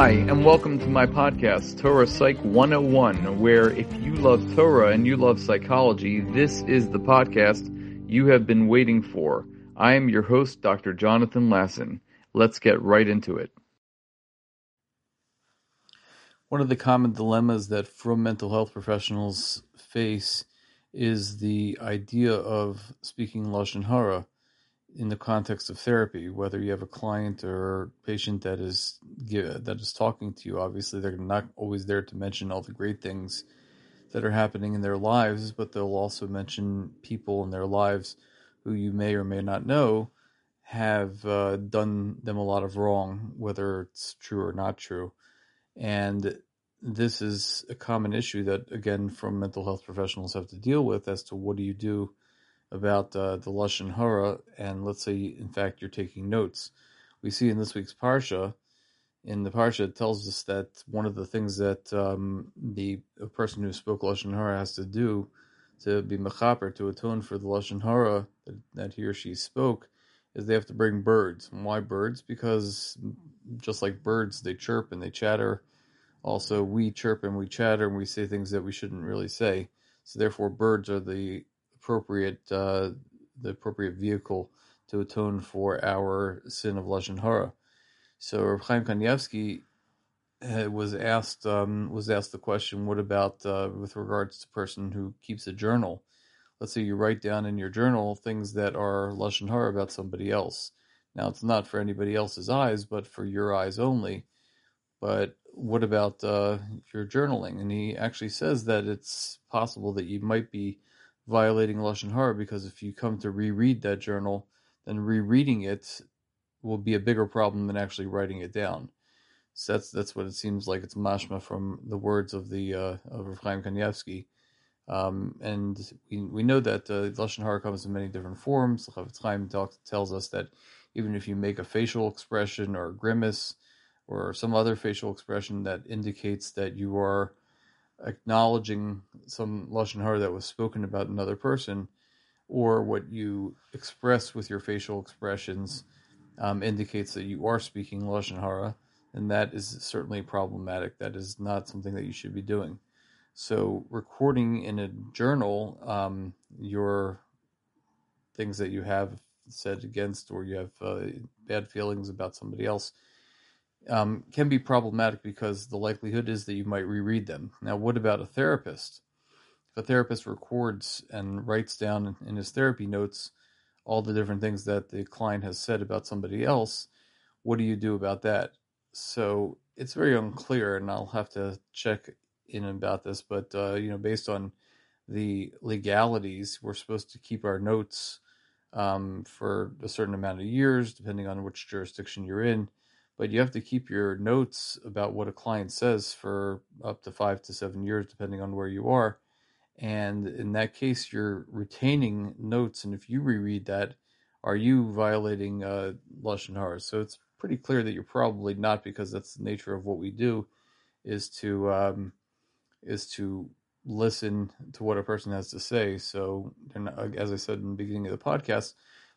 Hi, and welcome to my podcast, Torah Psych 101, where if you love Torah and you love psychology, this is the podcast you have been waiting for. I am your host, Dr. Jonathan Lasson. Let's get right into it. One of the common dilemmas that frum mental health professionals face is the idea of speaking Lashon Hara in the context of therapy, whether you have a client or patient that is that is talking to you, obviously they're not always there to mention all the great things that are happening in their lives, but they'll also mention people in their lives who you may or may not know have uh, done them a lot of wrong, whether it's true or not true. And this is a common issue that, again, frum mental health professionals have to deal with as to what do you do about uh, the Lashon Hara, and let's say, in fact, you're taking notes. We see in this week's Parsha, in the Parsha, it tells us that one of the things that um, the person who spoke Lashon Hara has to do to be mechaper, to atone for the Lashon Hara that, that he or she spoke, is they have to bring birds. And why birds? Because just like birds, they chirp and they chatter. Also, we chirp and we chatter and we say things that we shouldn't really say. So therefore, birds are the appropriate uh, the appropriate vehicle to atone for our sin of lashon hara. So Reb Chaim Kanievsky uh, was asked um, was asked the question, what about uh, with regards to person who keeps a journal? Let's say you write down in your journal things that are lashon hara about somebody else. Now it's not for anybody else's eyes, but for your eyes only. But what about uh, your journaling? And he actually says that it's possible that you might be violating Lashon Hara because if you come to reread that journal, then rereading it will be a bigger problem than actually writing it down. So that's that's what it seems like. It's mashma from the words of the uh, of Rav Chaim Kanievsky. Um, and we, we know that uh, Lashon Hara comes in many different forms. Chafetz Chaim talk, tells us that even if you make a facial expression or a grimace or some other facial expression that indicates that you are acknowledging some lashon hara that was spoken about another person, or what you express with your facial expressions um, indicates that you are speaking lashon hara, and that is certainly problematic. That is not something that you should be doing. So, recording in a journal um, your things that you have said against, or you have uh, bad feelings about somebody else um, can be problematic because the likelihood is that you might reread them. Now, what about a therapist? If a therapist records and writes down in his therapy notes all the different things that the client has said about somebody else, what do you do about that? So it's very unclear, and I'll have to check in about this. But uh, you know, based on the legalities, we're supposed to keep our notes um, for a certain amount of years, depending on which jurisdiction you're in but you have to keep your notes about what a client says for up to five to seven years, depending on where you are. And in that case, you're retaining notes. And if you reread that, are you violating uh, Lashon Hara? So it's pretty clear that you're probably not, because that's the nature of what we do, is to um, is to listen to what a person has to say. So, not, as I said in the beginning of the podcast,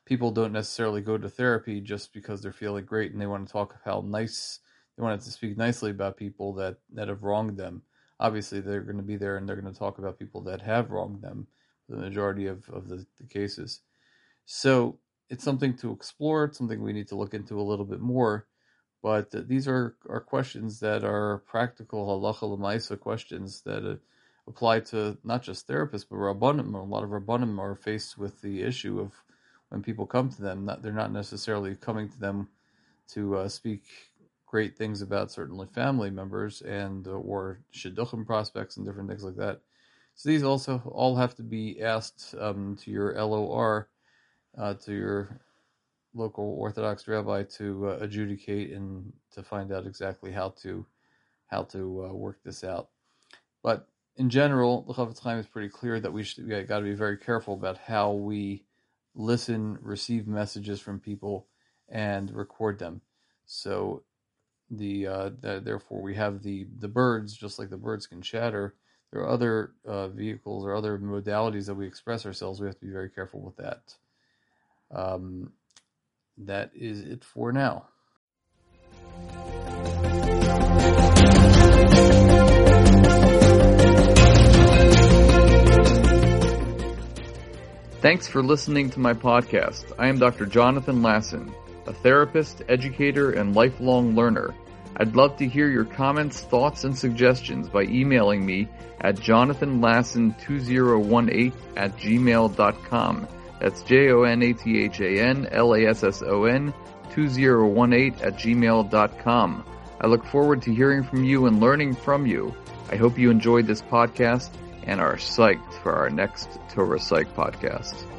people don't necessarily go to therapy just because they're feeling great and they want to talk how nice they want to speak nicely about people that that have wronged them. Obviously, they're going to be there and they're going to talk about people that have wronged them, the majority of of the, the cases. So it's something to explore. It's something we need to look into a little bit more. But these are, are questions that are practical halacha l'maisa questions that uh, apply to not just therapists but rabbanim. A lot of rabbanim are faced with the issue of when people come to them, not, they're not necessarily coming to them to uh, speak great things about certainly family members and uh, or shidduchim prospects and different things like that. So these also all have to be asked um, to your LOR, uh, to your local Orthodox rabbi to uh, adjudicate and to find out exactly how to how to uh, work this out. But in general, the Chafetz Chaim is pretty clear that we should we got to be very careful about how we listen, receive messages from people, and record them. So the, uh, the, therefore we have the the birds, just like the birds can chatter. There are other uh, vehicles or other modalities that we express ourselves. We have to be very careful with that. Um, that is it for now. Thanks for listening to my podcast. I am Dr. Jonathan Lasson, a therapist, educator, and lifelong learner. I'd love to hear your comments, thoughts, and suggestions by emailing me at jonathanlasson2018 at gmail.com. That's J-O-N-A-T-H-A-N-L-A-S-S-O-N 2018 at gmail.com. I look forward to hearing from you and learning from you. I hope you enjoyed this podcast and are psyched for our next Torah Psych podcast.